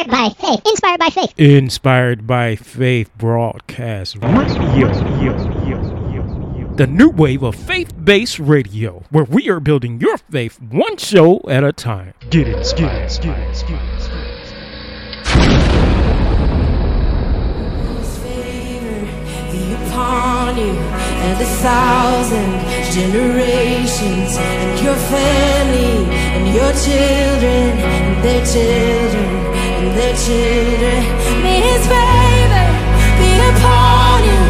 Inspired by faith. Inspired by faith. Inspired by faith broadcast radio. The new wave of faith based radio, where we are building your faith one show at a time. Get it, get it, get it, get it. Upon you and the thousand generations, and your family, and your children, and their children their children. May His favor be upon you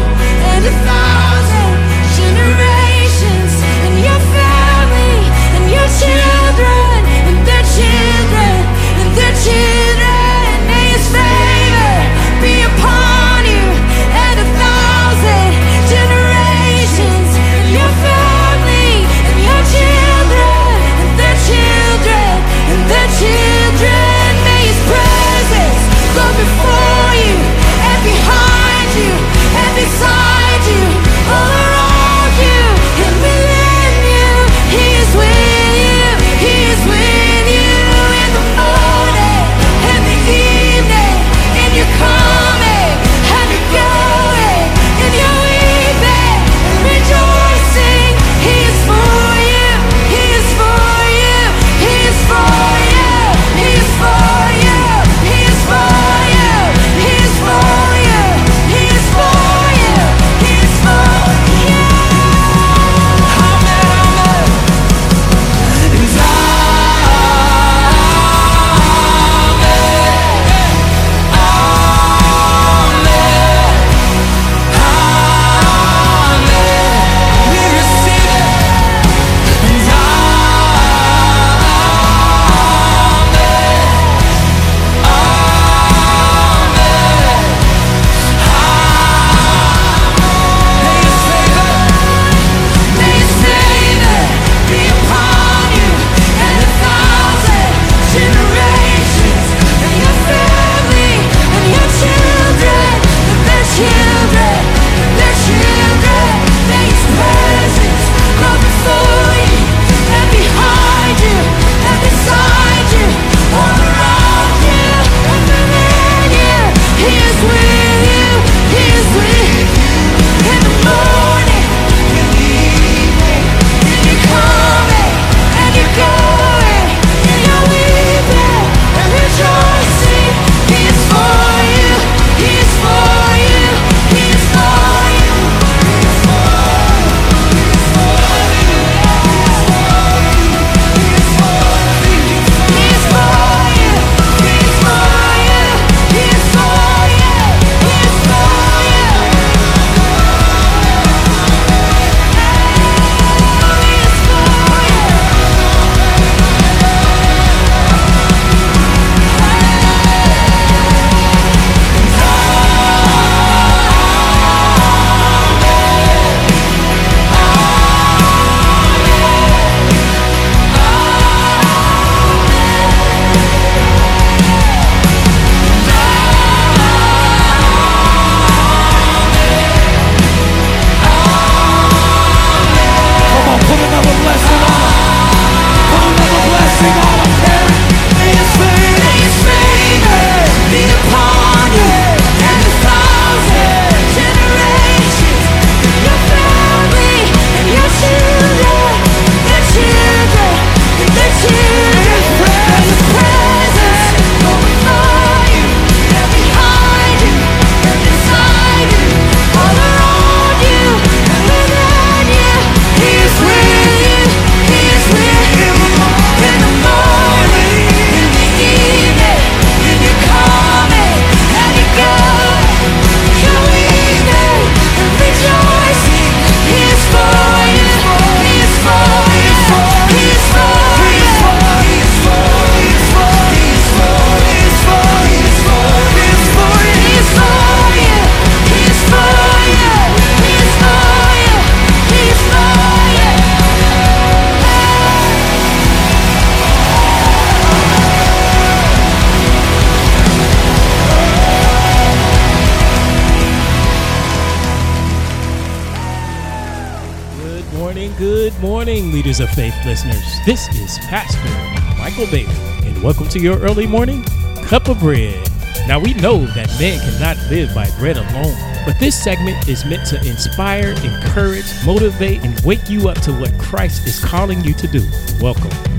and a thousand generations, and your family and your children. listeners. This is Pastor Michael Bailey, and welcome to your early morning cup of bread. Now, we know that man cannot live by bread alone, but this segment is meant to inspire, encourage, motivate, and wake you up to what Christ is calling you to do. Welcome.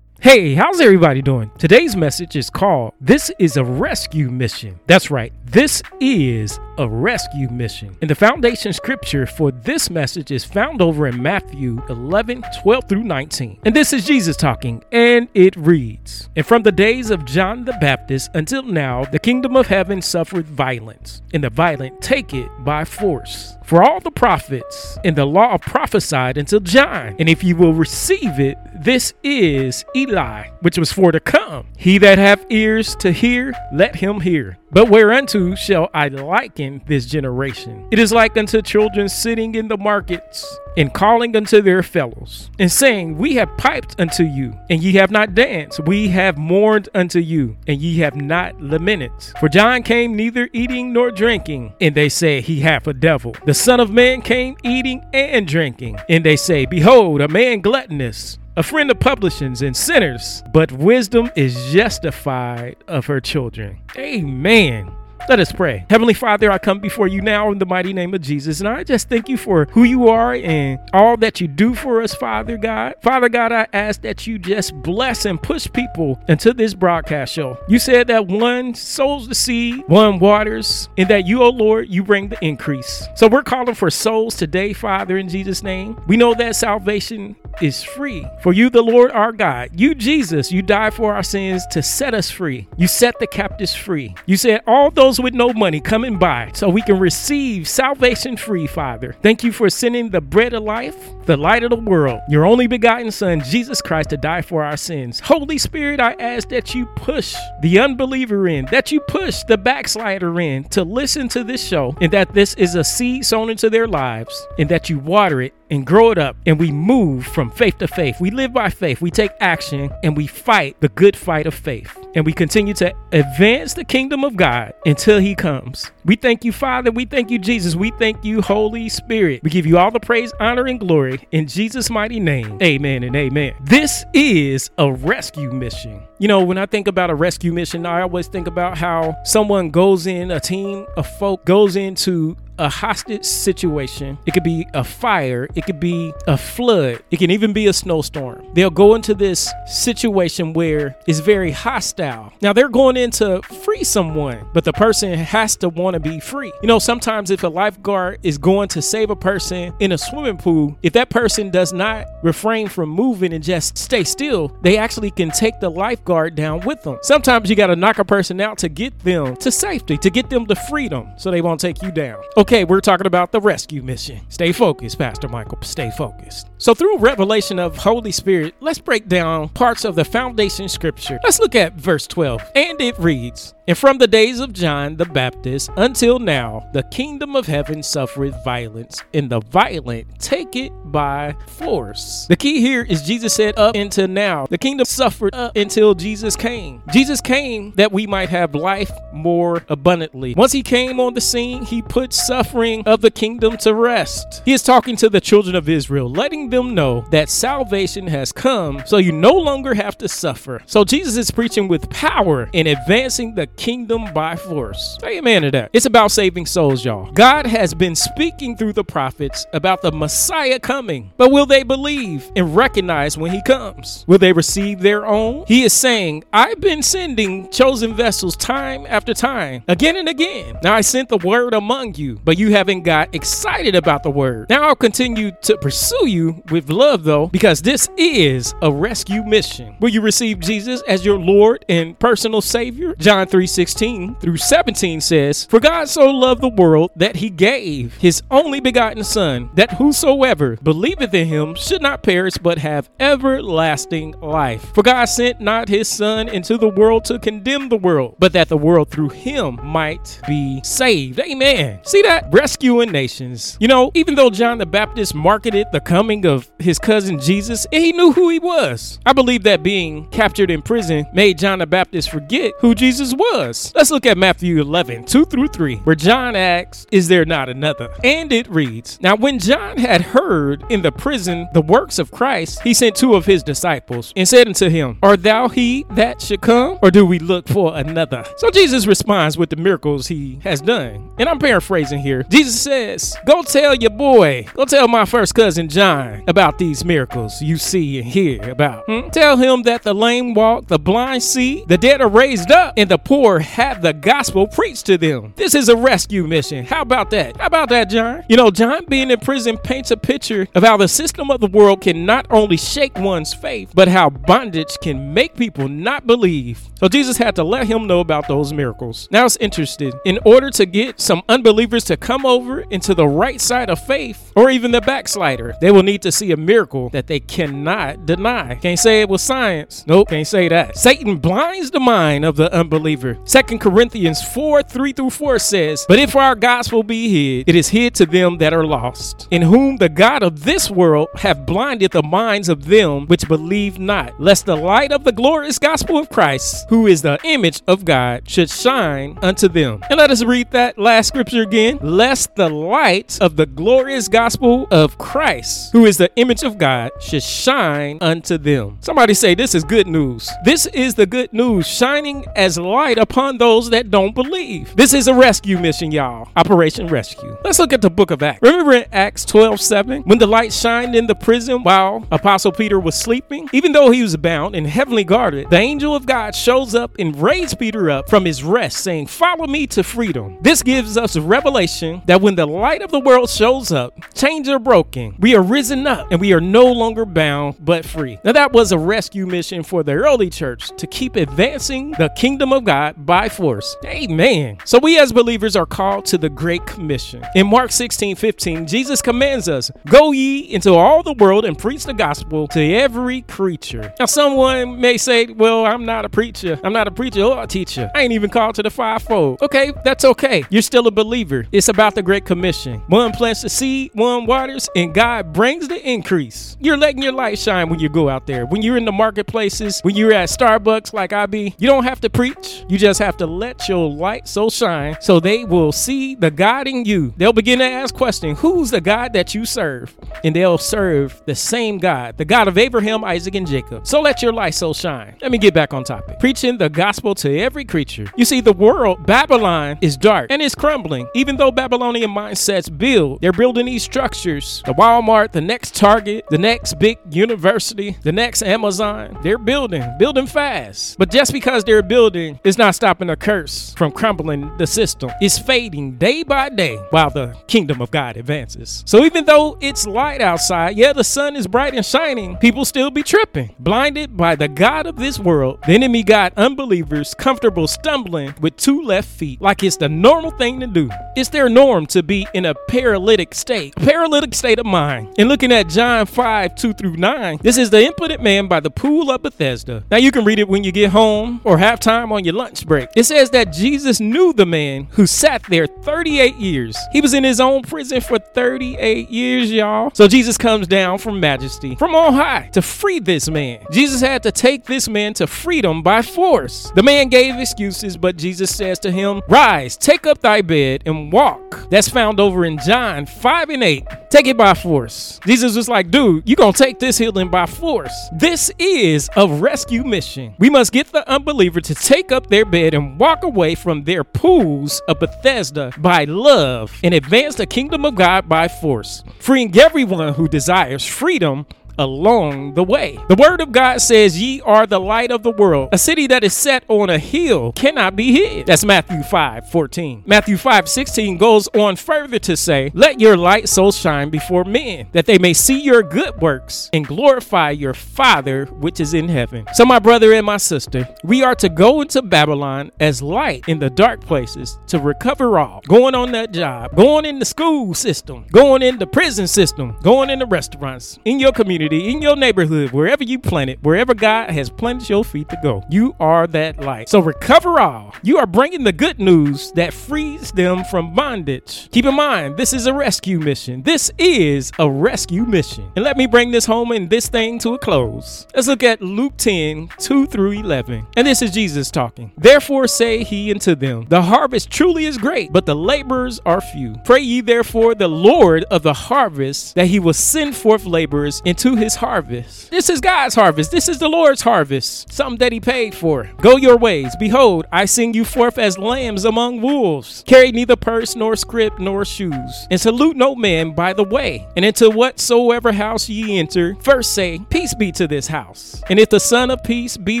Hey, how's everybody doing? Today's message is called This is a Rescue Mission. That's right, this is a rescue mission. And the foundation scripture for this message is found over in Matthew 11 12 through 19. And this is Jesus talking, and it reads And from the days of John the Baptist until now, the kingdom of heaven suffered violence, and the violent take it by force. For all the prophets and the law prophesied until John. And if you will receive it, this is Eli, which was for to come. He that hath ears to hear, let him hear. But whereunto shall I liken this generation? It is like unto children sitting in the markets and calling unto their fellows, and saying, We have piped unto you, and ye have not danced. We have mourned unto you, and ye have not lamented. For John came neither eating nor drinking, and they say, He hath a devil. The Son of Man came eating and drinking, and they say, Behold, a man gluttonous a friend of publicans and sinners, but wisdom is justified of her children. Amen. Let us pray. Heavenly Father, I come before you now in the mighty name of Jesus, and I just thank you for who you are and all that you do for us, Father God. Father God, I ask that you just bless and push people into this broadcast show. You said that one sows the seed, one waters, and that you, oh Lord, you bring the increase. So we're calling for souls today, Father, in Jesus' name. We know that salvation is free. For you, the Lord our God, you, Jesus, you died for our sins to set us free. You set the captives free. You said, All those with no money come and buy so we can receive salvation free, Father. Thank you for sending the bread of life, the light of the world, your only begotten Son, Jesus Christ, to die for our sins. Holy Spirit, I ask that you push the unbeliever in, that you push the backslider in to listen to this show, and that this is a seed sown into their lives, and that you water it and grow it up, and we move from faith to faith. We live by faith, we take action, and we fight the good fight of faith. And we continue to advance the kingdom of God until He comes. We thank you, Father. We thank you, Jesus. We thank you, Holy Spirit. We give you all the praise, honor, and glory in Jesus' mighty name. Amen and amen. This is a rescue mission. You know, when I think about a rescue mission, I always think about how someone goes in, a team of folk goes into a hostage situation. It could be a fire. It could be a flood. It can even be a snowstorm. They'll go into this situation where it's very hostile. Now they're going in to free someone, but the person has to want to be free. You know, sometimes if a lifeguard is going to save a person in a swimming pool, if that person does not refrain from moving and just stay still, they actually can take the lifeguard down with them. Sometimes you got to knock a person out to get them to safety, to get them to freedom so they won't take you down. Okay, we're talking about the rescue mission. Stay focused, Pastor Michael. Stay focused. So, through revelation of Holy Spirit, let's break down parts of the foundation scripture. Let's look at verse 12. And it reads, and from the days of John the Baptist until now, the kingdom of heaven suffereth violence, and the violent take it by force. The key here is Jesus said up until now. The kingdom suffered up until Jesus came. Jesus came that we might have life more abundantly. Once he came on the scene, he put suffering of the kingdom to rest. He is talking to the children of Israel, letting them know that salvation has come, so you no longer have to suffer. So Jesus is preaching with power in advancing the kingdom by force. Amen to that. It's about saving souls, y'all. God has been speaking through the prophets about the Messiah coming, but will they believe and recognize when he comes? Will they receive their own? He is saying, I've been sending chosen vessels time after time, again and again. Now I sent the word among you, but you haven't got excited about the word. Now I'll continue to pursue you with love, though, because this is a rescue mission. Will you receive Jesus as your Lord and personal Savior? John 3:16 through 17 says, For God so loved the world that he gave his only begotten Son, that whosoever believeth in him should not perish but have everlasting life. For God sent not his Son into the world to condemn the world, but that the world through him might be saved. Amen. See that? Rescuing nations. You know, even though John the Baptist marketed the coming of his cousin Jesus, he knew who he was. I believe that being captured in prison made John John the Baptist forget who Jesus was. Let's look at Matthew 11, 2 through 3, where John asks, Is there not another? And it reads Now, when John had heard in the prison the works of Christ, he sent two of his disciples and said unto him, Art thou he that should come, or do we look for another? So Jesus responds with the miracles he has done. And I'm paraphrasing here. Jesus says, Go tell your boy, go tell my first cousin John about these miracles you see and hear about. Hmm? Tell him that the lame walk, the blind see, the dead are raised up, and the poor have the gospel preached to them. This is a rescue mission. How about that? How about that, John? You know, John being in prison paints a picture of how the system of the world can not only shake one's faith, but how bondage can make people not believe. So Jesus had to let him know about those miracles. Now it's interesting. In order to get some unbelievers to come over into the right side of faith, or even the backslider, they will need to see a miracle that they cannot deny. Can't say it was science. Nope, can't say that. Satan blinds the mind of the unbeliever. Second Corinthians 4 3 through 4 says, But if our gospel be hid, it is hid to them that are lost, in whom the God of this world hath blinded the minds of them which believe not, lest the light of the glorious gospel of Christ, who is the image of God, should shine unto them. And let us read that last scripture again. Lest the light of the glorious gospel of Christ, who is the image of God, should shine unto them. Somebody say, This is good news. This is the good news shining as light upon those that don't believe. This is a rescue mission, y'all. Operation Rescue. Let's look at the book of Acts. Remember in Acts 12 7, when the light shined in the prison while Apostle Peter was sleeping? Even though he was bound and heavenly guarded, the angel of God shows up and raised Peter up from his rest, saying, Follow me to freedom. This gives us a revelation that when the light of the world shows up, chains are broken, we are risen up, and we are no longer bound but free. Now, that was a rescue mission for the early church to keep advancing the kingdom of God by force. Amen. So, we as believers are called to the Great Commission. In Mark 16 15, Jesus commands us, Go ye into all the world and preach the gospel to every creature. Now, someone may say, Well, I'm not a preacher. I'm not a preacher or a teacher. I ain't even called to the fivefold. Okay, that's okay. You're still a believer. It's about the Great Commission. One plants the seed, one waters, and God brings the increase. You're letting your light shine when you go out there. When you're in the marketplaces, when you're at Starbucks like I be, you don't have to preach. You just have to let your light so shine so they will see the God in you. They'll begin to ask questions Who's the God that you serve? And they'll serve the same God, the God of Abraham, Isaac, and Jacob. So let your light so shine. Let me get back on topic. Preaching the gospel to every creature. You see, the world, Babylon, is dark and it's crumbling. Even though Babylonian mindsets build, they're building these structures. The Walmart, the next Target, the next big university, the next Amazon, they're building, building fast. But just because they're building is not stopping a curse from crumbling the system. It's fading day by day while the kingdom of God advances. So even though it's light outside, yeah, the sun is bright and shining, people still be tripping, blinded by the God of this world. The enemy got unbelievers comfortable stumbling with two left feet like it's the normal thing to do. It's their norm to be in a paralytic state, a paralytic state of mind. And looking at John 5 2 through 9, this is the impotent man by the pool of Bethesda. Now you can read it when you get home or have time on your lunch break. It says that Jesus knew the man who sat there 38 years. He was in his own prison for 38 years, y'all. So Jesus comes down from majesty, from on high, to free this man. Jesus had to take this man to freedom by force. The man gave excuses, but Jesus says to him, Rise, take up thy bed and walk. That's found over in John 5 and 8. Take it by force. Jesus was like, dude, you gonna take this healing by force. This is a rescue mission. We must get the unbeliever to take up their bed and walk away from their pools of Bethesda by love and advance the kingdom of God by force, freeing everyone who desires freedom along the way. The word of God says, Ye are the light of the world. A city that is set on a hill cannot be hid. That's Matthew 5 14. Matthew 5 16 goes on further to say, Let your light so shine before men that they may see your good works and glorify your Father which is in heaven. So, my brother and my sister, we are to go into Babylon as light in the dark places to recover all. Going on that job, going in the school system, going in the prison system, going in the restaurants, in your community community, in your neighborhood, wherever you planet, wherever God has planted your feet to go. You are that light. So recover all. You are bringing the good news that frees them from bondage. Keep in mind, this is a rescue mission. This is a rescue mission. And let me bring this home and this thing to a close. Let's look at Luke 10 2 through 11. And this is Jesus talking. Therefore say he unto them, The harvest truly is great, but the laborers are few. Pray ye therefore the Lord of the harvest that he will send forth laborers into his harvest. This is God's harvest. This is the Lord's harvest. Something that he paid for. Go your ways. Behold, I send you forth as lambs among wolves. Carry neither purse nor scrip nor shoes. And salute no man by the way. And into whatsoever house ye enter, first say, Peace be to this house. And if the Son of Peace be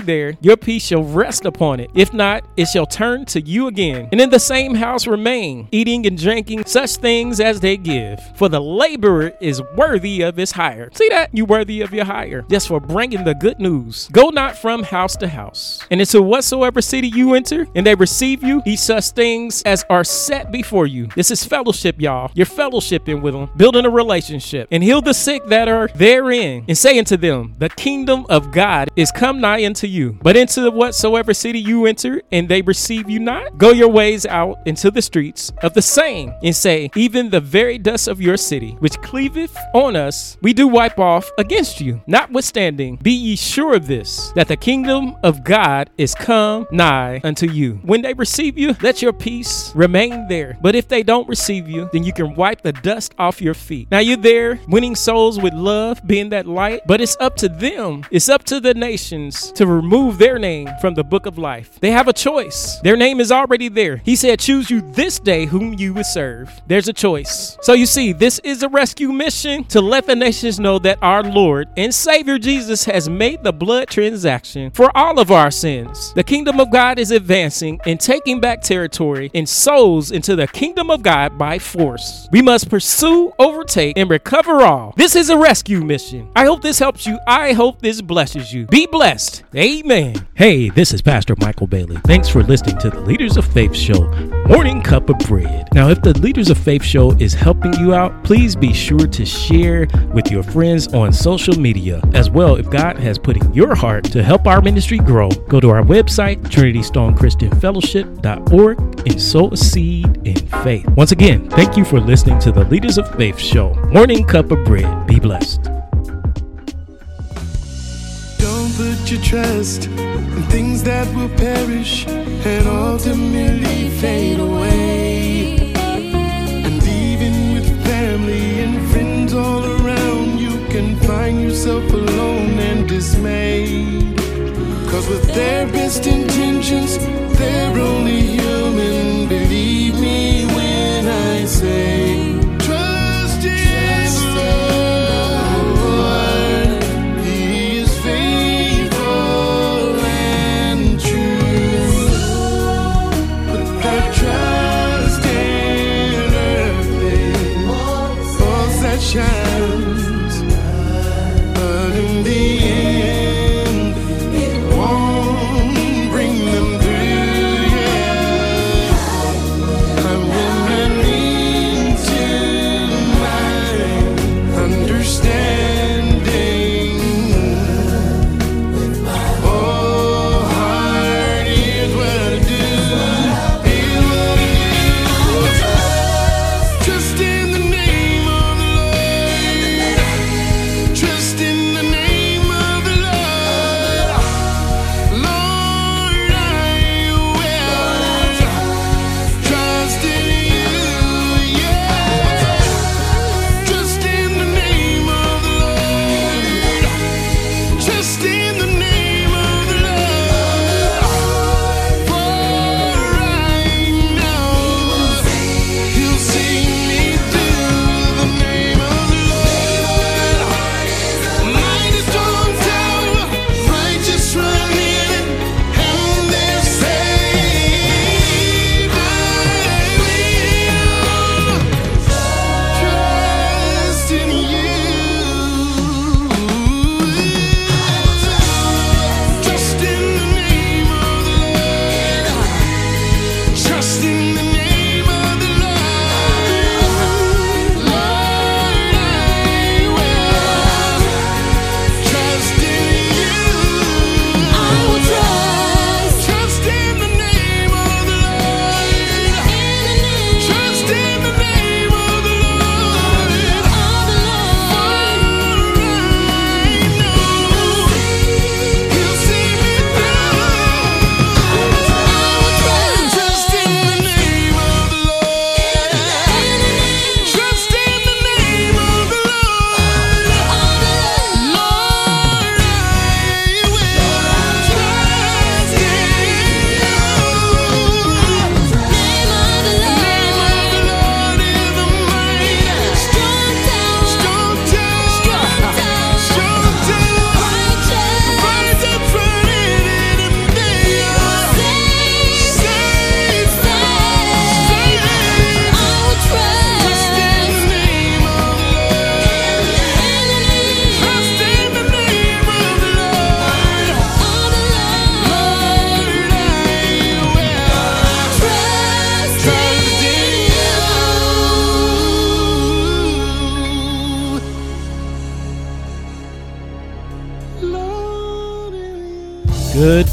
there, your peace shall rest upon it. If not, it shall turn to you again. And in the same house remain, eating and drinking such things as they give. For the laborer is worthy of his hire. See that? You worthy of your hire. Just for bringing the good news. Go not from house to house. And into whatsoever city you enter, and they receive you, eat such things as are set before you. This is fellowship, y'all. You're fellowshipping with them, building a relationship, and heal the sick that are therein, and say unto them, The kingdom of God is come nigh unto you. But into whatsoever city you enter, and they receive you not, go your ways out into the streets of the same, and say, Even the very dust of your city, which cleaveth on us, we do wipe off against you. Notwithstanding, be ye sure of this, that the kingdom of God is come nigh unto you. When they receive you, let your peace remain there. But if they don't receive you, then you can wipe the dust off your feet. Now you're there winning souls with love, being that light, but it's up to them, it's up to the nations to remove their name from the book of life. They have a choice. Their name is already there. He said, Choose you this day whom you would serve. There's a choice. So you see, this is a rescue mission to let the nations know that our Lord and Savior Jesus has made the blood transaction for all of our sins. The kingdom of God is advancing and taking back territory and souls into the kingdom of God by force. We must pursue, overtake, and recover all. This is a rescue mission. I hope this helps you. I hope this blesses you. Be blessed. Amen. Hey, this is Pastor Michael Bailey. Thanks for listening to the Leaders of Faith Show, Morning Cup of Bread. Now, if the Leaders of Faith Show is helping you out, please be sure to share with your friends on social media. As well, if God has put in your heart to help our ministry grow, go to our website, TrinityStoneChristianFellowship.org, and sow a seed in faith. Once again, thank you for listening to the Leaders of Faith Show, Morning Cup of Bread. Be blessed. Don't put your trust in things that will perish and ultimately fade away. And even with family and friends all around, find yourself alone and dismayed. Cause with their best intentions, they're only human.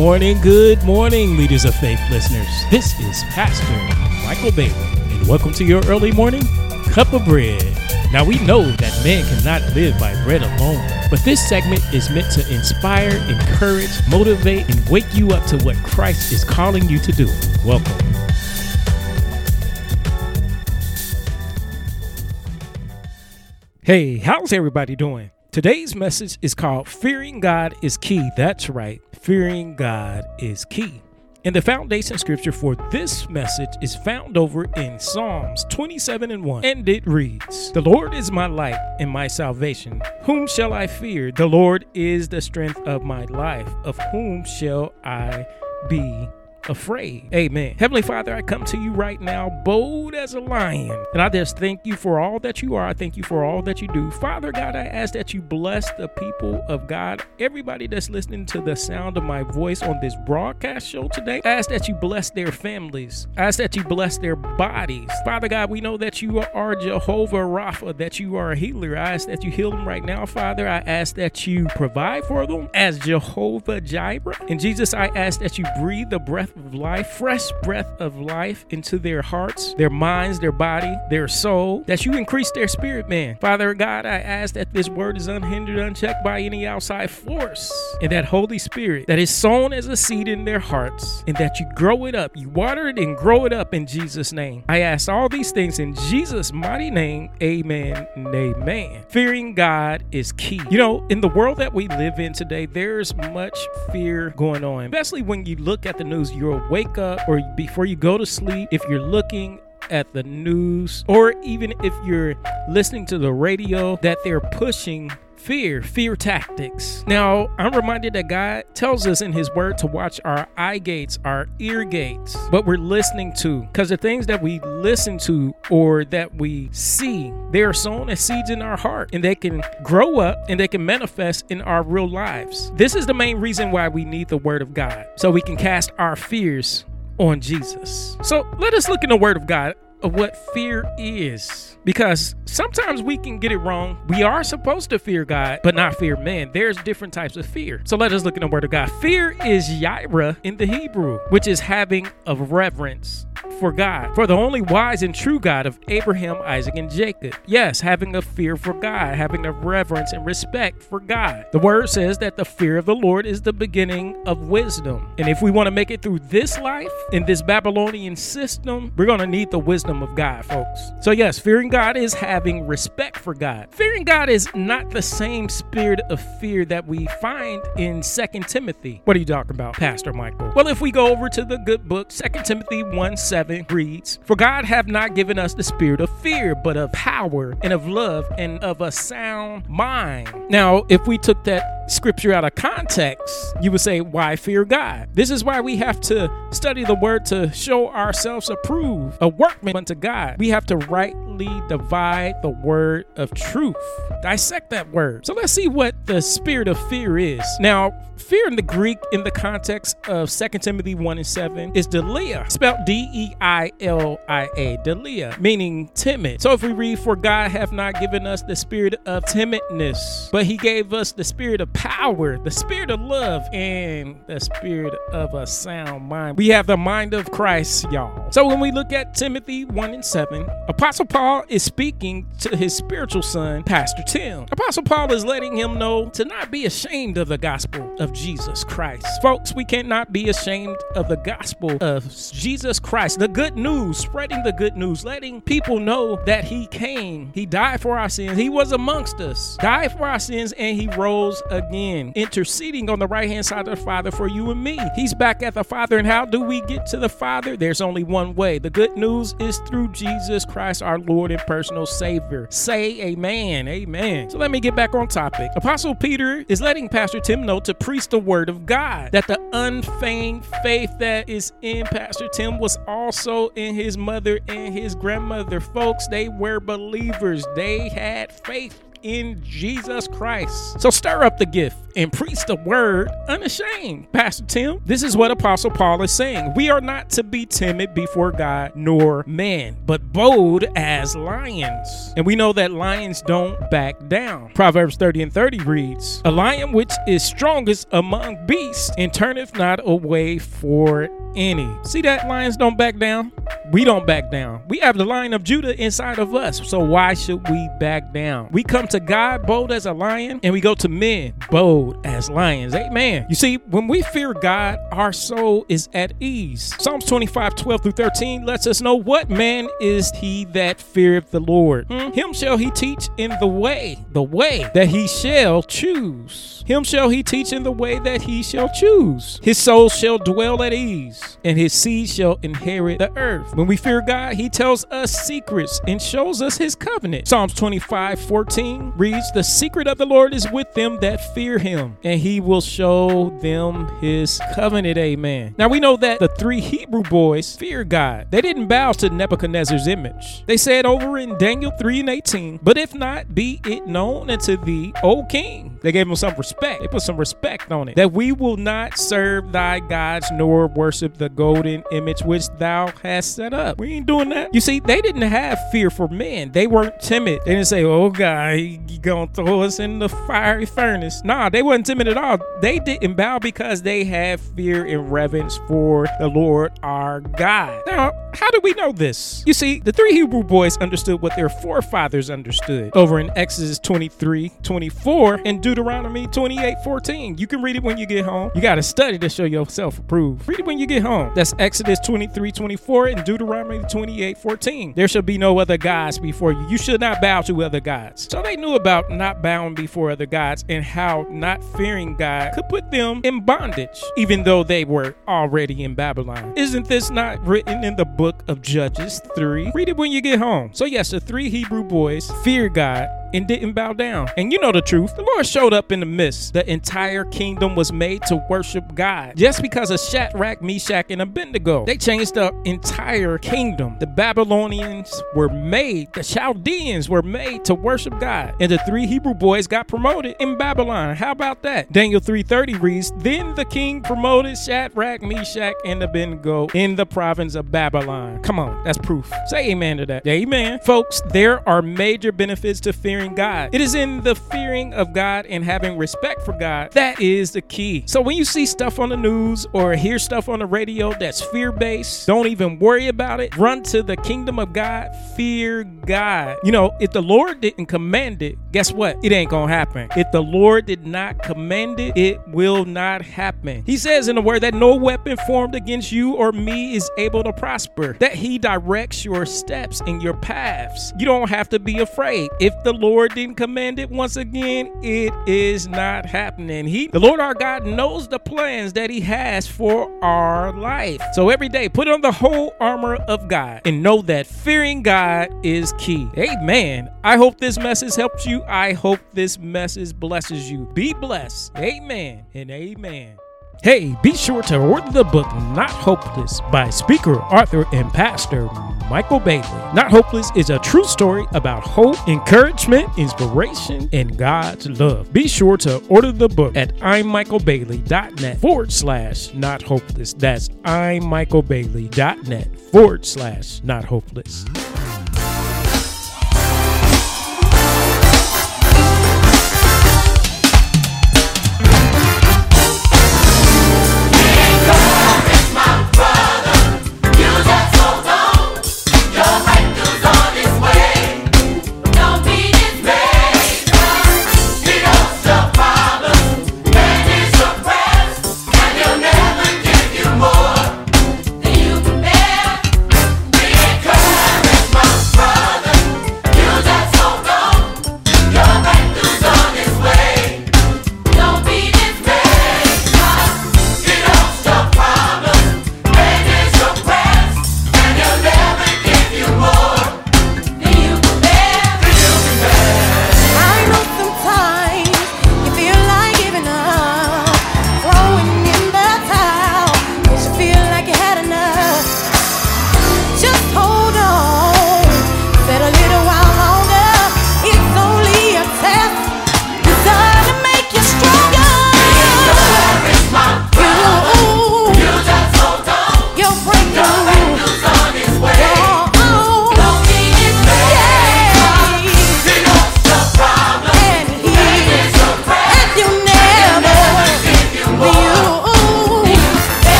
Morning, good morning, leaders of faith listeners. This is Pastor Michael Bailey, and welcome to your early morning cup of bread. Now, we know that man cannot live by bread alone, but this segment is meant to inspire, encourage, motivate, and wake you up to what Christ is calling you to do. Welcome. Hey, how's everybody doing? Today's message is called Fearing God is Key. That's right, fearing God is key. And the foundation scripture for this message is found over in Psalms 27 and 1. And it reads The Lord is my light and my salvation. Whom shall I fear? The Lord is the strength of my life. Of whom shall I be afraid. Amen. Heavenly Father, I come to you right now, bold as a lion. And I just thank you for all that you are. I thank you for all that you do. Father God, I ask that you bless the people of God, everybody that's listening to the sound of my voice on this broadcast show today. I ask that you bless their families. I ask that you bless their bodies. Father God, we know that you are Jehovah Rapha, that you are a healer. I ask that you heal them right now, Father. I ask that you provide for them as Jehovah Jireh. And Jesus, I ask that you breathe the breath of life, fresh breath of life into their hearts, their minds, their body, their soul, that you increase their spirit, man. Father God, I ask that this word is unhindered, unchecked by any outside force, and that Holy Spirit that is sown as a seed in their hearts, and that you grow it up, you water it and grow it up in Jesus' name. I ask all these things in Jesus' mighty name. Amen amen. Fearing God is key. You know, in the world that we live in today, there's much fear going on, especially when you look at the news. You'll wake up or before you go to sleep, if you're looking at the news or even if you're listening to the radio that they're pushing fear, fear tactics. Now, I'm reminded that God tells us in His Word to watch our eye gates, our ear gates, what we're listening to. Because the things that we listen to or that we see, they are sown as seeds in our heart and they can grow up and they can manifest in our real lives. This is the main reason why we need the Word of God, so we can cast our fears on Jesus. So let us look in the Word of God of what fear is because sometimes we can get it wrong. We are supposed to fear God, but not fear men. There's different types of fear. So let us look in the word of God. Fear is yirah in the Hebrew, which is having of reverence for God, for the only wise and true God of Abraham, Isaac, and Jacob. Yes, having a fear for God, having a reverence and respect for God. The word says that the fear of the Lord is the beginning of wisdom. And if we want to make it through this life in this Babylonian system, we're going to need the wisdom of God, folks. So, yes, fearing God is having respect for God. Fearing God is not the same spirit of fear that we find in Second Timothy. What are you talking about, Pastor Michael? Well, if we go over to the good book, Second Timothy 1 7 reads, For God have not given us the spirit of fear, but of power and of love and of a sound mind. Now, if we took that scripture out of context, you would say, Why fear God? This is why we have to study the word to show ourselves approved, a workman unto God. We have to rightly divide the word of truth, dissect that word. So let's see what the spirit of fear is. Now, fear in the Greek, in the context of 2 Timothy 1 and 7, is Deilia, spelled D E I L I A, Deilia, meaning timid. So if we read, For God hath not given us the spirit of timidness, but he gave us the spirit of power, the spirit of love, and the spirit of a sound mind. We have the mind of Christ, y'all. So when we look at Timothy 1 and 7, Apostle Paul is speaking to his spiritual son, Pastor Tim. Apostle Paul is letting him know to not be ashamed of the gospel of Jesus Christ. Folks, we cannot be ashamed of the gospel of Jesus Christ, the good news, spreading the good news, letting people know that he came, he died for our sins, he was amongst us, died for our sins, and he rose again, interceding on the right hand side of the Father for you and me. He's back at the Father, and how do we get to the Father? There's only one way. The good news is through Jesus Christ, our Lord and personal Savior. Say amen. Amen. So let me get back on topic. Apostle Peter is letting Pastor Tim know to preach the word of God, that the unfeigned faith that is in Pastor Tim was also in his mother and his grandmother. Folks, they were believers, they had faith in Jesus Christ. So stir up the gift and preach the word unashamed. Pastor Tim, this is what Apostle Paul is saying. We are not to be timid before God nor man, but bold as lions. And we know that lions don't back down. Proverbs 30 and 30 reads, A lion which is strongest among beasts and turneth not away for any. See that lions don't back down? We don't back down. We have the lion of Judah inside of us. So why should we back down? We come to God bold as a lion and we go to men bold as lions. Amen. You see, when we fear God, our soul is at ease. Psalms 25, 12 through 13 lets us know what man is he that feareth the Lord. Hmm? Him shall he teach in the way, the way that he shall choose. Him shall he teach in the way that he shall choose. His soul shall dwell at ease, and his seed shall inherit the earth. When we fear God, he tells us secrets and shows us his covenant. Psalms 25, 14 reads, The secret of the Lord is with them that fear him, and he will show them his covenant. Amen. Now we know that the three Hebrew boys fear God. They didn't bow to Nebuchadnezzar's image. They said over in Daniel 3 and 18, But if not, be it known unto thee, O king. They gave him some respect. They put some respect on it. That we will not serve thy gods nor worship the golden image which thou hast set up. We ain't doing that. You see, they didn't have fear for men. They weren't timid. They didn't say, oh God, gonna throw us in the fiery furnace. Nah, they weren't timid at all. They didn't bow because they had fear and reverence for the Lord our God. Now, how do we know this? You see, the three Hebrew boys understood what their forefathers understood over in Exodus 23, 24, and Deuteronomy 28, 14. You can read it when you get home. You got to study to show yourself approved. Read it when you get home. That's Exodus 23, 24, and Deuteronomy 28, 14. There shall be no other gods before you. You should not bow to other gods. So they knew about not bowing before other gods and how not fearing God could put them in bondage, even though they were already in Babylon. Isn't this not written in the book of Judges 3? Read it when you get home. So, yes, the three Hebrew boys feared God and didn't bow down. And you know the truth. The Lord showed up in the midst. The entire kingdom was made to worship God. Just because of Shadrach, Meshach, and Abednego, they changed the entire kingdom. The Babylonians were made, the Chaldeans were made to worship God. And the three Hebrew boys got promoted in Babylon. How about that? Daniel 3:30 reads, Then the king promoted Shadrach, Meshach, and Abednego in the province of Babylon. Come on, that's proof. Say amen to that. Amen. Folks, there are major benefits to fearing fearing God. It is in the fearing of God and having respect for God that is the key. So when you see stuff on the news or hear stuff on the radio that's fear based, don't even worry about it. Run to the kingdom of God, fear God. You know, if the Lord didn't command it, guess what? It ain't gonna happen. If the Lord did not command it, it will not happen. He says in the word that no weapon formed against you or me is able to prosper, that He directs your steps and your paths. You don't have to be afraid. If the Lord didn't command it once again, it is not happening. He, the Lord our God, knows the plans that He has for our life. So every day, put on the whole armor of God and know that fearing God is key. Amen. I hope this message helps you. I hope this message blesses you. Be blessed. Amen and amen. Hey, be sure to order the book Not Hopeless by speaker, author, and pastor Michael Bailey. Not Hopeless is a true story about hope, encouragement, inspiration, and God's love. Be sure to order the book at immichaelbailey.net forward slash not hopeless. That's immichaelbailey.net forward slash not hopeless.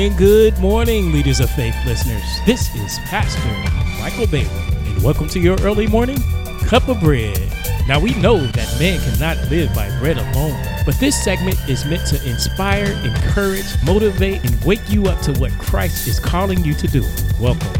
Morning, good morning, Leaders of Faith listeners. This is Pastor Michael Bailey, and welcome to your early morning cup of bread. Now, we know that man cannot live by bread alone, but this segment is meant to inspire, encourage, motivate, and wake you up to what Christ is calling you to do. Welcome.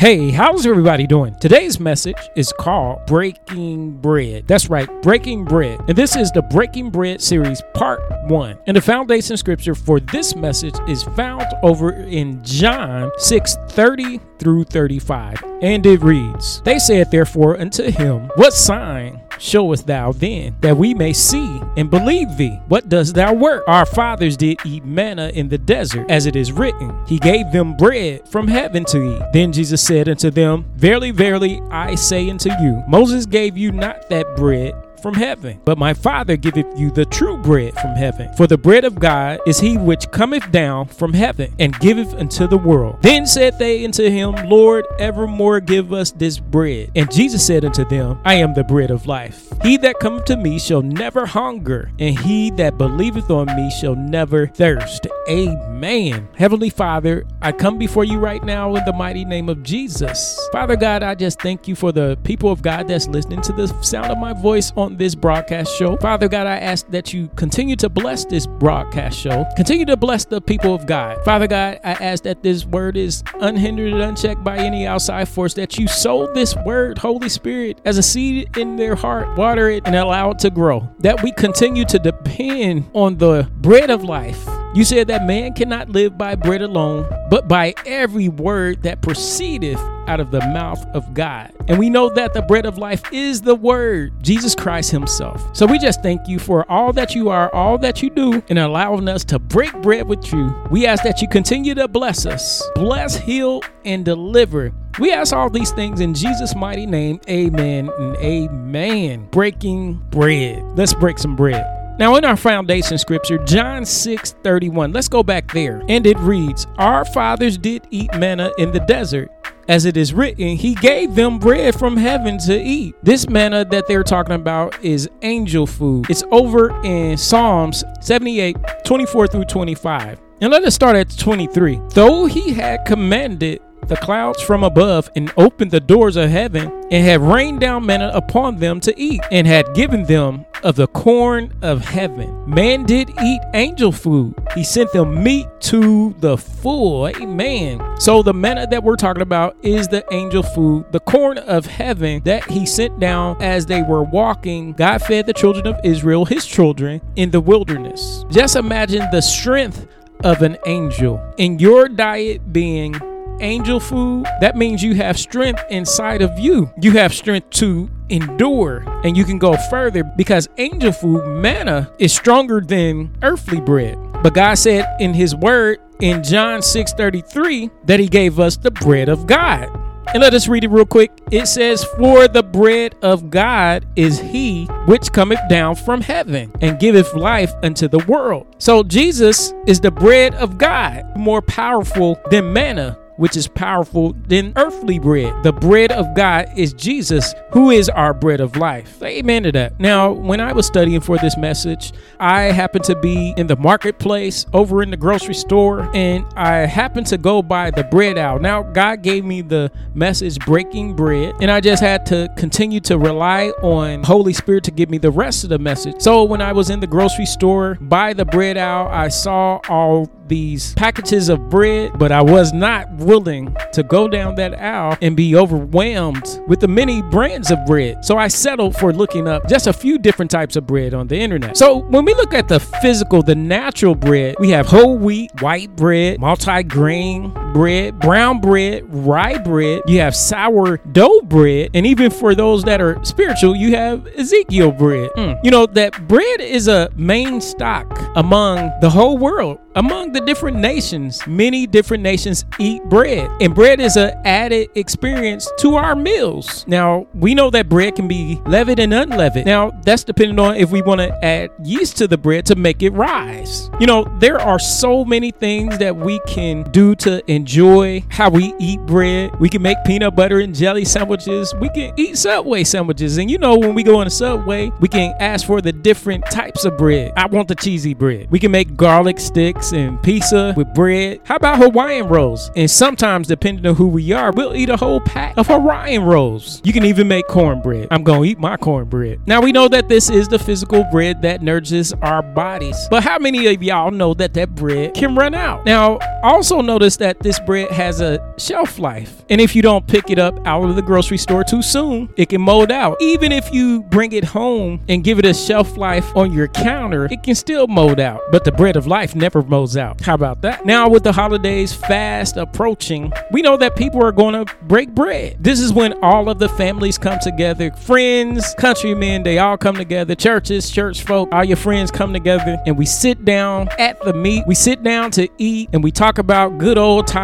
Hey, how's everybody doing? Today's message is called Breaking Bread. That's right, Breaking Bread. And this is the Breaking Bread series, part one. And the foundation scripture for this message is found over in John 6 30 through 35. And it reads, They said, therefore, unto him, What sign showest thou then, that we may see and believe thee? What does thou work? Our fathers did eat manna in the desert, as it is written, He gave them bread from heaven to eat. Then Jesus said unto them, Verily, verily, I say unto you, Moses gave you not that bread from heaven. But my Father giveth you the true bread from heaven. For the bread of God is he which cometh down from heaven and giveth unto the world. Then said they unto him, Lord, evermore give us this bread. And Jesus said unto them, I am the bread of life. He that cometh to me shall never hunger, and he that believeth on me shall never thirst. Amen. Heavenly Father, I come before you right now in the mighty name of Jesus. Father God, I just thank you for the people of God that's listening to the sound of my voice on this broadcast show. Father God, I ask that you continue to bless this broadcast show. Continue to bless the people of God. Father God, I ask that this word is unhindered and unchecked by any outside force, that you sow this word, Holy Spirit, as a seed in their heart, water it and allow it to grow. That we continue to depend on the bread of life. You said that man cannot live by bread alone, but by every word that proceedeth out of the mouth of God. And we know that the bread of life is the word, Jesus Christ Himself. So we just thank you for all that you are, all that you do, and allowing us to break bread with you. We ask that you continue to bless us, bless, heal, and deliver. We ask all these things in Jesus' mighty name. Amen and amen. Breaking bread. Let's break some bread. Now, in our foundation scripture, John 6 31, let's go back there. And it reads, Our fathers did eat manna in the desert. As it is written, he gave them bread from heaven to eat. This manna that they're talking about is angel food. It's over in Psalms 78 24 through 25. And let us start at 23. Though he had commanded the clouds from above and opened the doors of heaven and had rained down manna upon them to eat and had given them of the corn of heaven. Man did eat angel food. He sent them meat to the full. Amen. So the manna that we're talking about is the angel food, the corn of heaven that he sent down as they were walking. God fed the children of Israel, his children, in the wilderness. Just imagine the strength of an angel in your diet being angel food, that means you have strength inside of you. You have strength to endure and you can go further because angel food, manna, is stronger than earthly bread. But God said in his word in John 6:33 that he gave us the bread of God. And let us read it real quick. It says, For the bread of God is he which cometh down from heaven and giveth life unto the world. So Jesus is the bread of God, more powerful than manna which is powerful than earthly bread. The bread of God is Jesus, who is our bread of life. Amen to that. Now, when I was studying for this message, I happened to be in the marketplace over in the grocery store, and I happened to go by the bread aisle. Now, God gave me the message breaking bread, and I just had to continue to rely on Holy Spirit to give me the rest of the message. So when I was in the grocery store by the bread aisle, I saw all these packages of bread, but I was not willing to go down that aisle and be overwhelmed with the many brands of bread. So I settled for looking up just a few different types of bread on the internet. So when we look at the physical, the natural bread, we have whole wheat, white bread, multi grain bread, brown bread, rye bread, you have sourdough bread, and even for those that are spiritual, you have Ezekiel bread. Mm. You know, that bread is a main stock among the whole world among the different nations, many different nations eat bread, and bread is an added experience to our meals. Now, we know that bread can be leavened and unleavened. Now, that's depending on if we want to add yeast to the bread to make it rise. You know, there are so many things that we can do to enjoy how we eat bread. We can make peanut butter and jelly sandwiches. We can eat Subway sandwiches. And you know, when we go on a Subway, we can ask for the different types of bread. I want the cheesy bread. We can make garlic sticks and pizza with bread. How about Hawaiian rolls? And sometimes, depending on who we are, we'll eat a whole pack of Hawaiian rolls. You can even make cornbread. I'm gonna eat my cornbread. Now we know that this is the physical bread that nourishes our bodies. But how many of y'all know that that bread can run out? Now, also notice that this bread has a shelf life. And if you don't pick it up out of the grocery store too soon, it can mold out. Even if you bring it home and give it a shelf life on your counter, it can still mold out. But the bread of life never molds out. How about that? Now, with the holidays fast approaching, we know that people are going to break bread. This is when all of the families come together friends, countrymen, they all come together, churches, church folk, all your friends come together, and we sit down at the meat. We sit down to eat and we talk about good old times.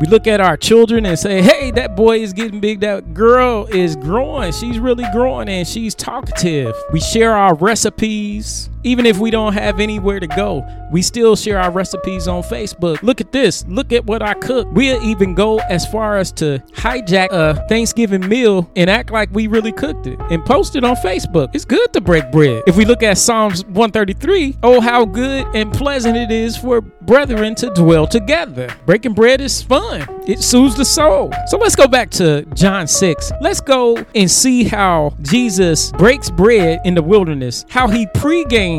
We look at our children and say, hey, that boy is getting big. That girl is growing. She's really growing and she's talkative. We share our recipes. Even if we don't have anywhere to go, we still share our recipes on Facebook. Look at this. Look at what I cook. We'll even go as far as to hijack a Thanksgiving meal and act like we really cooked it and post it on Facebook. It's good to break bread. If we look at Psalms 133, oh, how good and pleasant it is for brethren to dwell together. Breaking bread is fun, it soothes the soul. So let's go back to John 6. Let's go and see how Jesus breaks bread in the wilderness, how he pre-games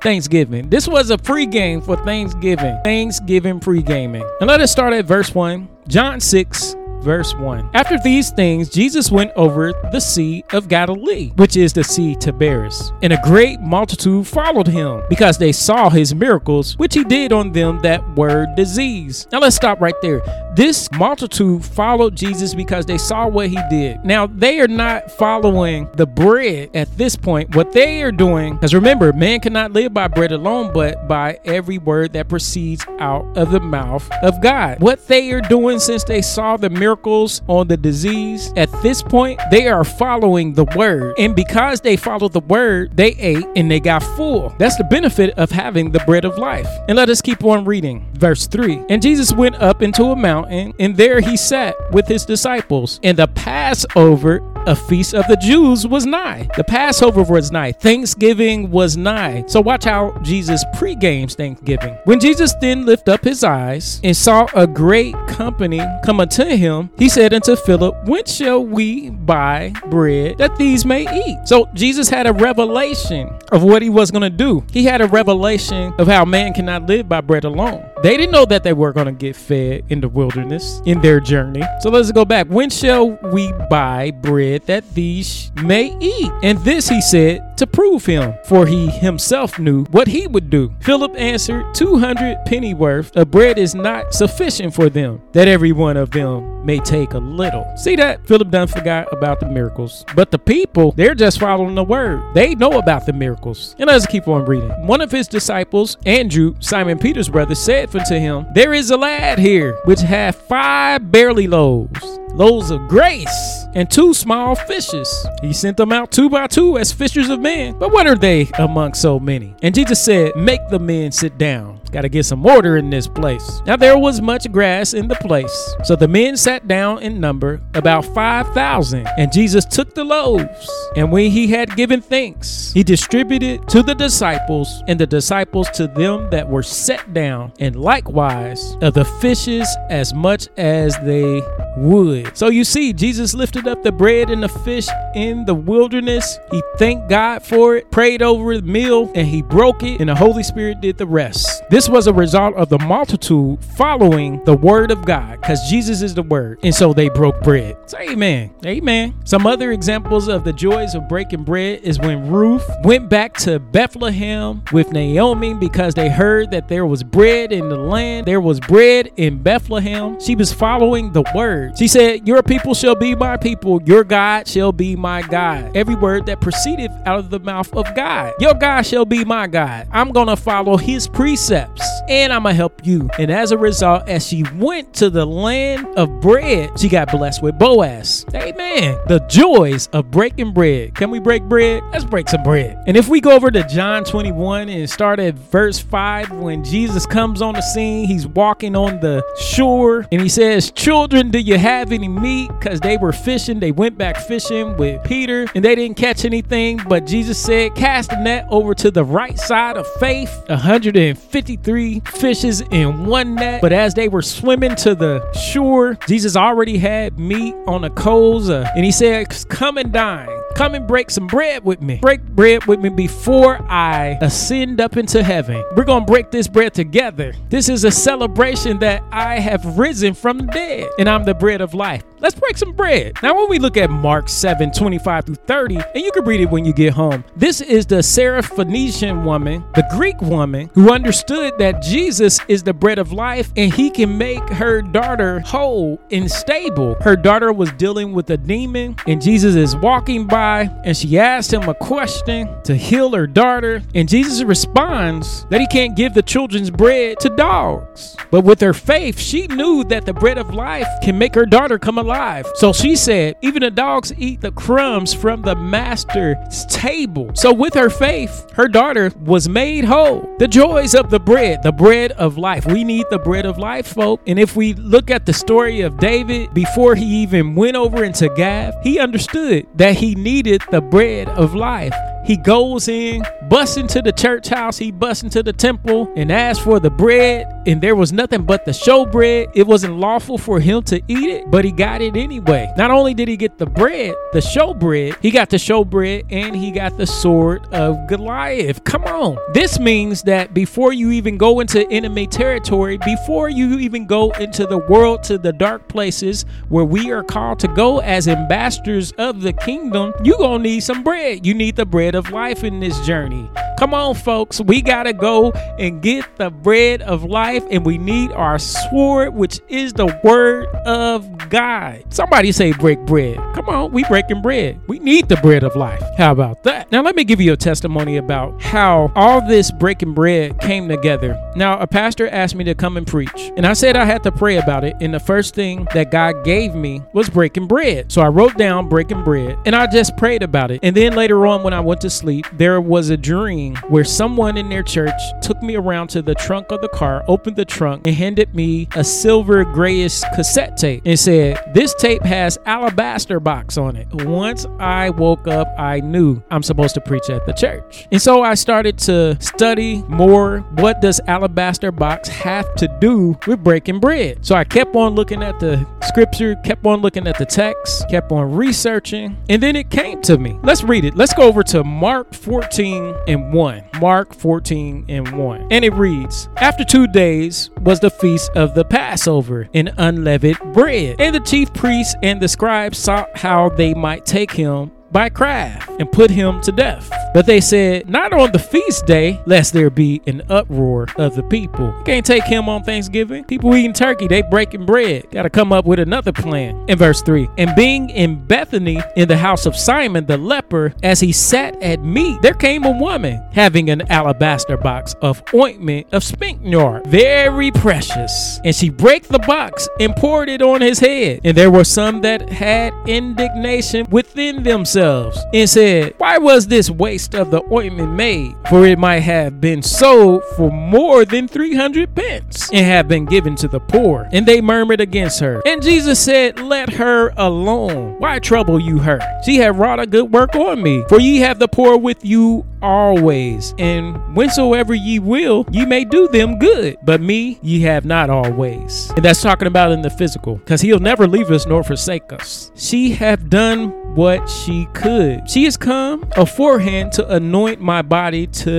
Thanksgiving. This was a pre-game for Thanksgiving, Thanksgiving pre-gaming. And let us start at verse 1. John 6, verse 1. After these things, Jesus went over the Sea of Galilee, which is the Sea Tiberias, and a great multitude followed him because they saw his miracles, which he did on them that were diseased. Now let's stop right there. This multitude followed Jesus because they saw what he did. Now they are not following the bread at this point. What they are doing, because remember, man cannot live by bread alone, but by every word that proceeds out of the mouth of God. What they are doing since they saw the miracles on the disease, at this point, they are following the word. And because they followed the word, they ate and they got full. That's the benefit of having the bread of life. And let us keep on reading. Verse 3 And Jesus went up into a mountain and there he sat with his disciples. And the Passover a feast of the Jews was nigh. The Passover was nigh. Thanksgiving was nigh. So watch how Jesus pre-games Thanksgiving. When Jesus then lifted up his eyes and saw a great company come unto him, he said unto Philip, When shall we buy bread that these may eat? So Jesus had a revelation of what he was going to do. He had a revelation of how man cannot live by bread alone. They didn't know that they were going to get fed in the wilderness in their journey. So let's go back. When shall we buy bread that these may eat? And this he said to prove him, for he himself knew what he would do. Philip answered, 200 pennyworth of bread is not sufficient for them, that every one of them may take a little. See that? Philip done forgot about the miracles. But the people, they're just following the word. They know about the miracles. And let's keep on reading. One of his disciples, Andrew, Simon Peter's brother, said unto him, There is a lad here which hath five barley loaves, loaves of grace, and two small fishes. He sent them out two by two as fishers of men. But what are they among so many? And Jesus said, Make the men sit down. Got to get some order in this place. Now there was much grass in the place. So the men sat down in number about 5,000. And Jesus took the loaves. And when he had given thanks, he distributed to the disciples, and the disciples to them that were set down, and likewise of the fishes as much as they would. So you see, Jesus lifted up the bread and the fish in the wilderness. He thanked God for it, prayed over the meal, and he broke it, and the Holy Spirit did the rest. This was a result of the multitude following the word of God, because Jesus is the word. And so they broke bread. Say amen. Amen. Some other examples of the joys of breaking bread is when Ruth went back to Bethlehem with Naomi because they heard that there was bread in the land. There was bread in Bethlehem. She was following the word. She said, Your people shall be my people, your God shall be my God. Every word that proceeded out of the mouth of God. Your God shall be my God. I'm going to follow his precepts steps and I'm going to help you. And as a result, as she went to the land of bread, she got blessed with Boaz. Amen. The joys of breaking bread. Can we break bread? Let's break some bread. And if we go over to John 21 and start at verse 5, when Jesus comes on the scene, he's walking on the shore and he says, Children, do you have any meat? Because they were fishing. They went back fishing with Peter and they didn't catch anything. But Jesus said, Cast the net over to the right side of faith. 153 fishes in one net. But as they were swimming to the shore, Jesus already had meat on the coals. Uh, and he said, Come and dine. Come and break some bread with me. Break bread with me before I ascend up into heaven. We're going to break this bread together. This is a celebration that I have risen from the dead, and I'm the bread of life. Let's break some bread. Now, when we look at Mark 7 25 through 30, and you can read it when you get home, this is the Syrophoenician woman, the Greek woman, who understood that Jesus is the bread of life and he can make her daughter whole and stable. Her daughter was dealing with a demon, and Jesus is walking by and she asked him a question to heal her daughter. And Jesus responds that he can't give the children's bread to dogs. But with her faith, she knew that the bread of life can make her daughter come alive. So she said, Even the dogs eat the crumbs from the master's table. So with her faith, her daughter was made whole. The joys of the bread, the bread of life. We need the bread of life, folk. And if we look at the story of David before he even went over into Gath, he understood that he needed the bread of life. He goes in, busts into the church house, he busts into the temple and asks for the bread, and there was nothing but the showbread. It wasn't lawful for him to eat it, but he got it anyway. Not only did he get the bread, the showbread, he got the showbread and he got the sword of Goliath. Come on. This means that before you even go into enemy territory, before you even go into the world to the dark places where we are called to go as ambassadors of the kingdom, you're gonna need some bread. You need the bread of life in this journey. Come on, folks. We got to go and get the bread of life, and we need our sword, which is the word of God. Somebody say, break bread. Come on, we breaking bread. We need the bread of life. How about that? Now, let me give you a testimony about how all this breaking bread came together. Now, a pastor asked me to come and preach, and I said I had to pray about it. And the first thing that God gave me was breaking bread. So I wrote down breaking bread, and I just prayed about it. And then later on, when I went to to sleep, there was a dream where someone in their church took me around to the trunk of the car, opened the trunk, and handed me a silver grayish cassette tape and said, This tape has alabaster box on it. Once I woke up, I knew I'm supposed to preach at the church. And so I started to study more what does alabaster box have to do with breaking bread. So I kept on looking at the scripture, kept on looking at the text, kept on researching, and then it came to me. Let's read it. Let's go over to Mark 14 and 1. Mark 14 and 1. And it reads After two days was the feast of the Passover in unleavened bread. And the chief priests and the scribes sought how they might take him by craft and put him to death. But they said, Not on the feast day, lest there be an uproar of the people. You can't take him on Thanksgiving. People eating turkey, they breaking bread. Gotta come up with another plan. In verse 3 And being in Bethany in the house of Simon the leper, as he sat at meat, there came a woman having an alabaster box of ointment of spikenard, very precious. And she brake the box and poured it on his head. And there were some that had indignation within themselves themselves and said, Why was this waste of the ointment made? For it might have been sold for more than 300 pence and have been given to the poor. And they murmured against her. And Jesus said, Let her alone. Why trouble you her? She had wrought a good work on me. For ye have the poor with you always, and whensoever ye will, ye may do them good. But me ye have not always. And that's talking about in the physical, because he'll never leave us nor forsake us. She have done what she could. She has come aforehand to anoint my body to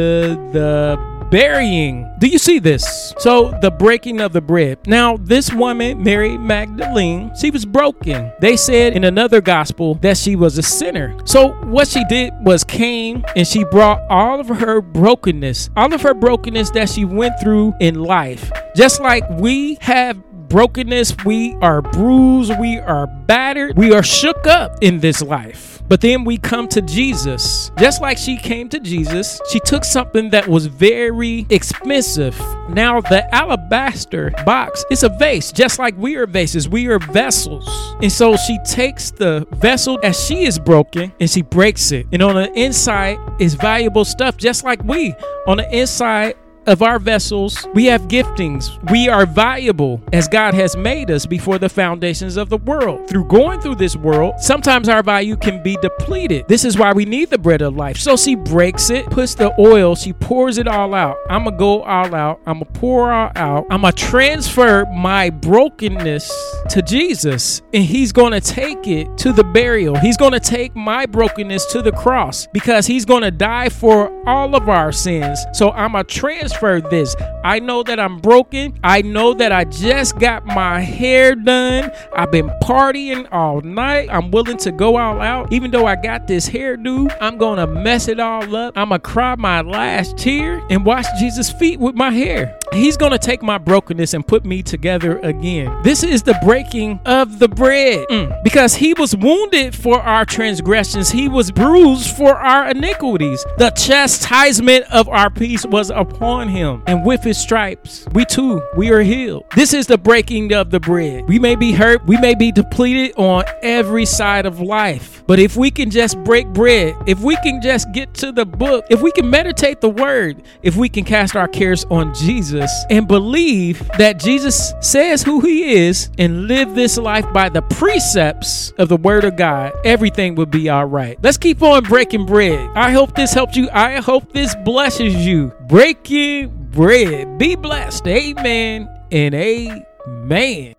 the burying. Do you see this? So, the breaking of the bread. Now, this woman, Mary Magdalene, she was broken. They said in another gospel that she was a sinner. So, what she did was came and she brought all of her brokenness, all of her brokenness that she went through in life. Just like we have brokenness, we are bruised, we are battered, we are shook up in this life. But then we come to Jesus. Just like she came to Jesus, she took something that was very expensive. Now, the alabaster box is a vase, just like we are vases. We are vessels. And so she takes the vessel as she is broken and she breaks it. And on the inside is valuable stuff, just like we. On the inside of our vessels, we have giftings. We are valuable as God has made us before the foundations of the world. Through going through this world, sometimes our value can be depleted. This is why we need the bread of life. So she breaks it, puts the oil, she pours it all out. I'm going to go all out. I'm going to pour all out. I'm going to transfer my brokenness to Jesus, and He's going to take it to the burial. He's going to take my brokenness to the cross because He's going to die for all of our sins. So I'm going to transfer this. I know that I'm broken. I know that I just got my hair done. I've been partying all night. I'm willing to go all out. Even though I got this hairdo, I'm going to mess it all up. I'm going to cry my last tear and wash Jesus' feet with my hair. He's going to take my brokenness and put me together again. This is the breaking of the bread mm. because he was wounded for our transgressions, he was bruised for our iniquities. The chastisement of our peace was upon him, and with his stripes, we too, we are healed. This is the breaking of the bread. We may be hurt, we may be depleted on every side of life, but if we can just break bread, if we can just get to the book, if we can meditate the word, if we can cast our cares on Jesus and believe that Jesus says who he is and live this life by the precepts of the word of God, everything will be all right. Let's keep on breaking bread. I hope this helped you. I hope this blesses you. Breaking bread. Be blessed. Amen and amen.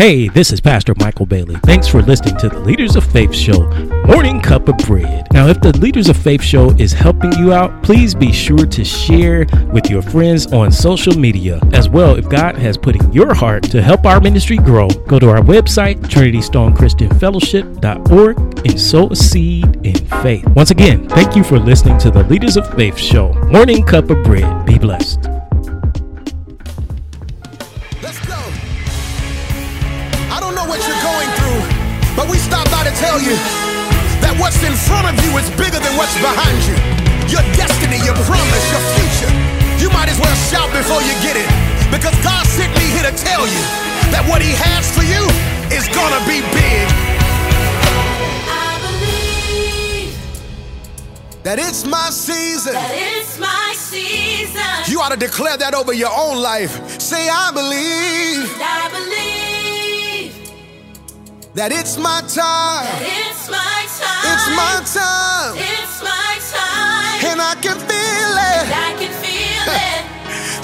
Hey, this is Pastor Michael Bailey. Thanks for listening to the Leaders of Faith Show Morning Cup of Bread. Now, if the Leaders of Faith Show is helping you out, please be sure to share with your friends on social media. As well, if God has put in your heart to help our ministry grow, go to our website, TrinityStoneChristianFellowship.org, and sow a seed in faith. Once again, thank you for listening to the Leaders of Faith Show Morning Cup of Bread. Be blessed. Tell you that what's in front of you is bigger than what's behind you. Your destiny, your promise, your future. You might as well shout before you get it. Because God sent me here to tell you that what He has for you is gonna be big. that it's my season. That it's my season. You ought to declare that over your own life. Say, I believe. I believe. That it's my time. It's my time. It's my time. It's my time. And I can feel it. I can feel it.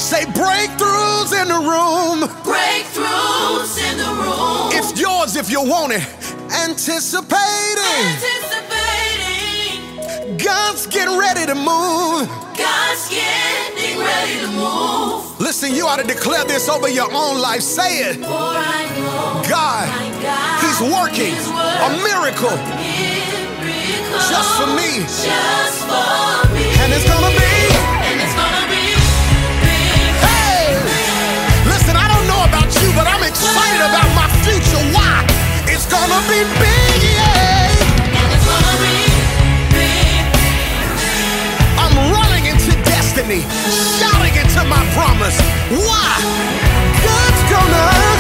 Say breakthroughs in the room. Breakthroughs in the room. It's yours if you want it. Anticipating. Anticipating. God's getting ready to move. God's getting ready to move. Listen, you ought to declare this over your own life. Say it. For I know God, He's working a miracle miracle just for me. Just for me. And it's gonna be. And it's gonna be. Hey! Listen, I don't know about you, but I'm excited about my future. Why? It's gonna be big, yeah! Destiny, shouting into my promise. Why? God's gonna.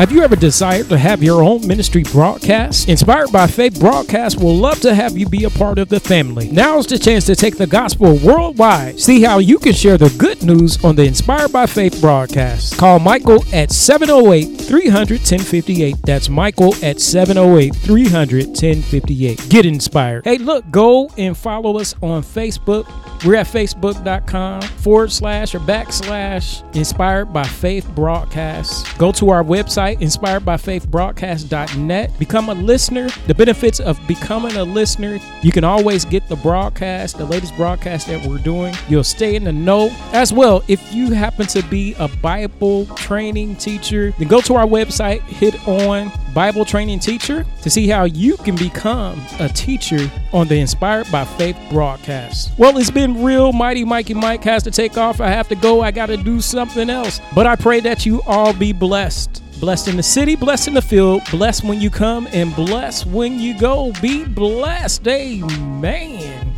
Have you ever desired to have your own ministry broadcast? Inspired by Faith Broadcast will love to have you be a part of the family. Now's the chance to take the gospel worldwide. See how you can share the good news on the Inspired by Faith broadcast. Call Michael at 708 300 1058. That's Michael at 708 300 1058. Get inspired. Hey, look, go and follow us on Facebook. We're at facebook.com forward slash or backslash inspired by faith broadcast. Go to our website, inspiredbyfaithbroadcast.net. Become a listener. The benefits of becoming a listener you can always get the broadcast, the latest broadcast that we're doing. You'll stay in the know. As well, if you happen to be a Bible training teacher, then go to our website, hit on Bible training teacher to see how you can become a teacher on the Inspired by Faith broadcast. Well, it's been real. Mighty Mikey Mike has to take off. I have to go. I got to do something else. But I pray that you all be blessed. Blessed in the city, blessed in the field, blessed when you come, and blessed when you go. Be blessed. Amen.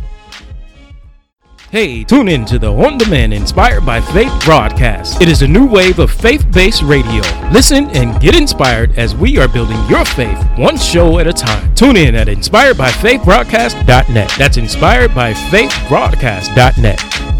Hey, tune in to the On Demand Inspired by Faith broadcast. It is a new wave of faith based radio. Listen and get inspired as we are building your faith one show at a time. Tune in at inspiredbyfaithbroadcast.net. That's inspiredbyfaithbroadcast.net.